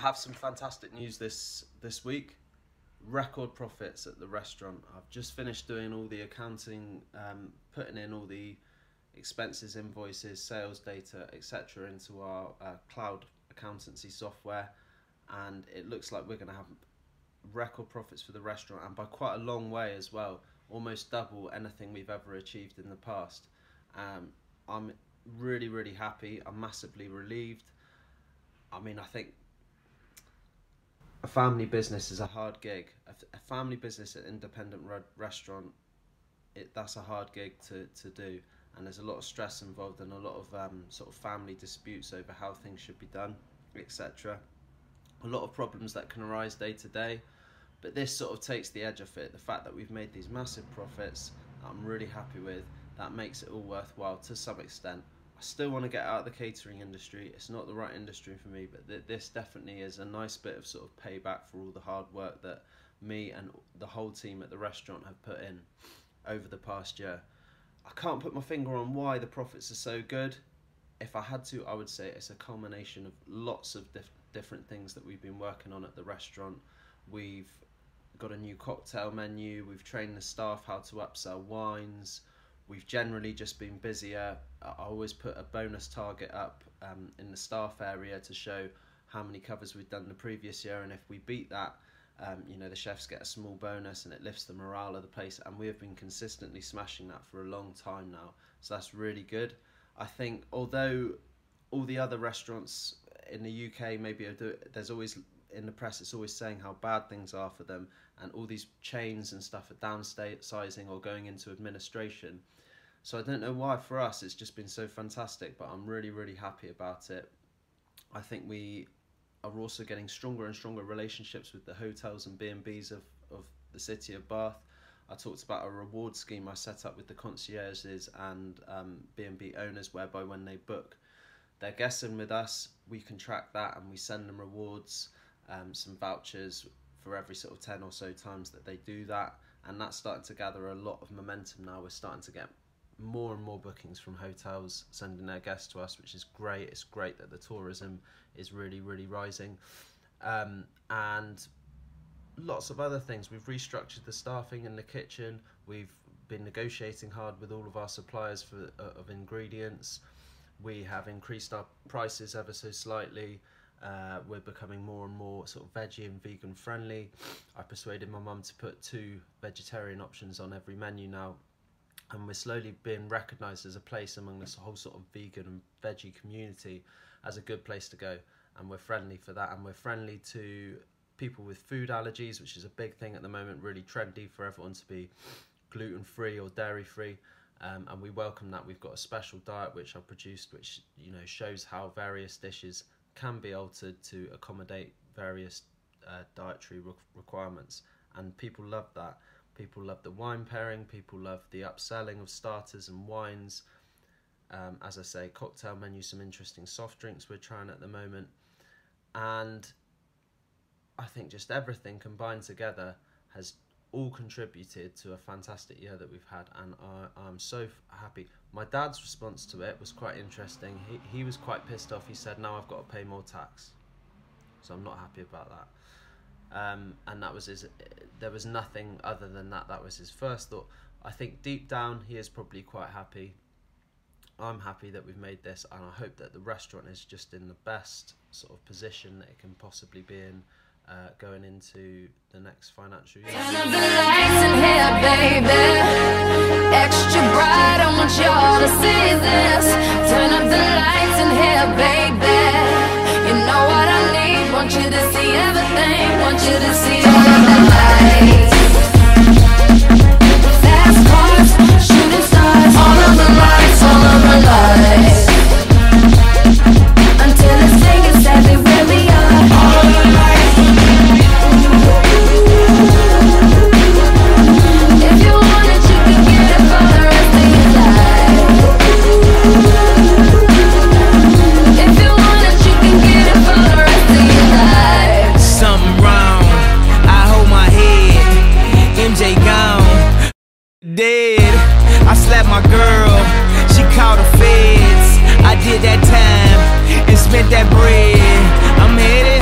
Have some fantastic news this this week. Record profits at the restaurant. I've just finished doing all the accounting, um, putting in all the expenses, invoices, sales data, etc., into our uh, cloud accountancy software, and it looks like we're going to have record profits for the restaurant, and by quite a long way as well, almost double anything we've ever achieved in the past. Um, I'm really, really happy. I'm massively relieved. I mean, I think a family business is a hard gig. A, a family business, an independent re- restaurant, it that's a hard gig to, to do, and there's a lot of stress involved and a lot of um, sort of family disputes over how things should be done, etc. A lot of problems that can arise day to day, but this sort of takes the edge off it. The fact that we've made these massive profits, I'm really happy with. That makes it all worthwhile to some extent. I still want to get out of the catering industry. It's not the right industry for me, but th- this definitely is a nice bit of sort of payback for all the hard work that me and the whole team at the restaurant have put in over the past year. I can't put my finger on why the profits are so good. If I had to, I would say it's a culmination of lots of dif- different things that we've been working on at the restaurant. We've got a new cocktail menu, we've trained the staff how to upsell wines, we've generally just been busier. I always put a bonus target up um, in the staff area to show how many covers we've done the previous year, and if we beat that, um, you know, the chefs get a small bonus and it lifts the morale of the place. And we have been consistently smashing that for a long time now, so that's really good. I think although all the other restaurants in the UK maybe there's always in the press it's always saying how bad things are for them and all these chains and stuff are downsizing or going into administration so I don't know why for us it's just been so fantastic, but I'm really really happy about it. I think we are also getting stronger and stronger relationships with the hotels and B&Bs of, of the city of Bath. I talked about a reward scheme I set up with the concierges and um, B&B owners whereby when they book their guests in with us, we can track that and we send them rewards, um, some vouchers for every sort of 10 or so times that they do that. And that's starting to gather a lot of momentum now. We're starting to get more and more bookings from hotels sending their guests to us, which is great. It's great that the tourism is really, really rising. Um, and lots of other things. We've restructured the staffing in the kitchen. We've been negotiating hard with all of our suppliers for uh, of ingredients. We have increased our prices ever so slightly. Uh, we're becoming more and more sort of veggie and vegan friendly. I persuaded my mum to put two vegetarian options on every menu now and we're slowly being recognised as a place among this whole sort of vegan and veggie community as a good place to go and we're friendly for that and we're friendly to people with food allergies which is a big thing at the moment really trendy for everyone to be gluten free or dairy free um, and we welcome that we've got a special diet which I've produced which you know shows how various dishes can be altered to accommodate various uh, dietary re- requirements and people love that People love the wine pairing. People love the upselling of starters and wines. Um, as I say, cocktail menu, some interesting soft drinks we're trying at the moment, and I think just everything combined together has all contributed to a fantastic year that we've had, and I, I'm so happy. My dad's response to it was quite interesting. He he was quite pissed off. He said, "Now I've got to pay more tax," so I'm not happy about that um, and that was his. There was nothing other than that. That was his first thought. I think deep down he is probably quite happy. I'm happy that we've made this, and I hope that the restaurant is just in the best sort of position that it can possibly be in. Uh, going into the next financial year. Here, baby. Extra bright, I want y'all to see this. Turn up the lights in here, baby. You know what I need. Want you to see everything. Want you to see did that time and spent that bread. I'm headed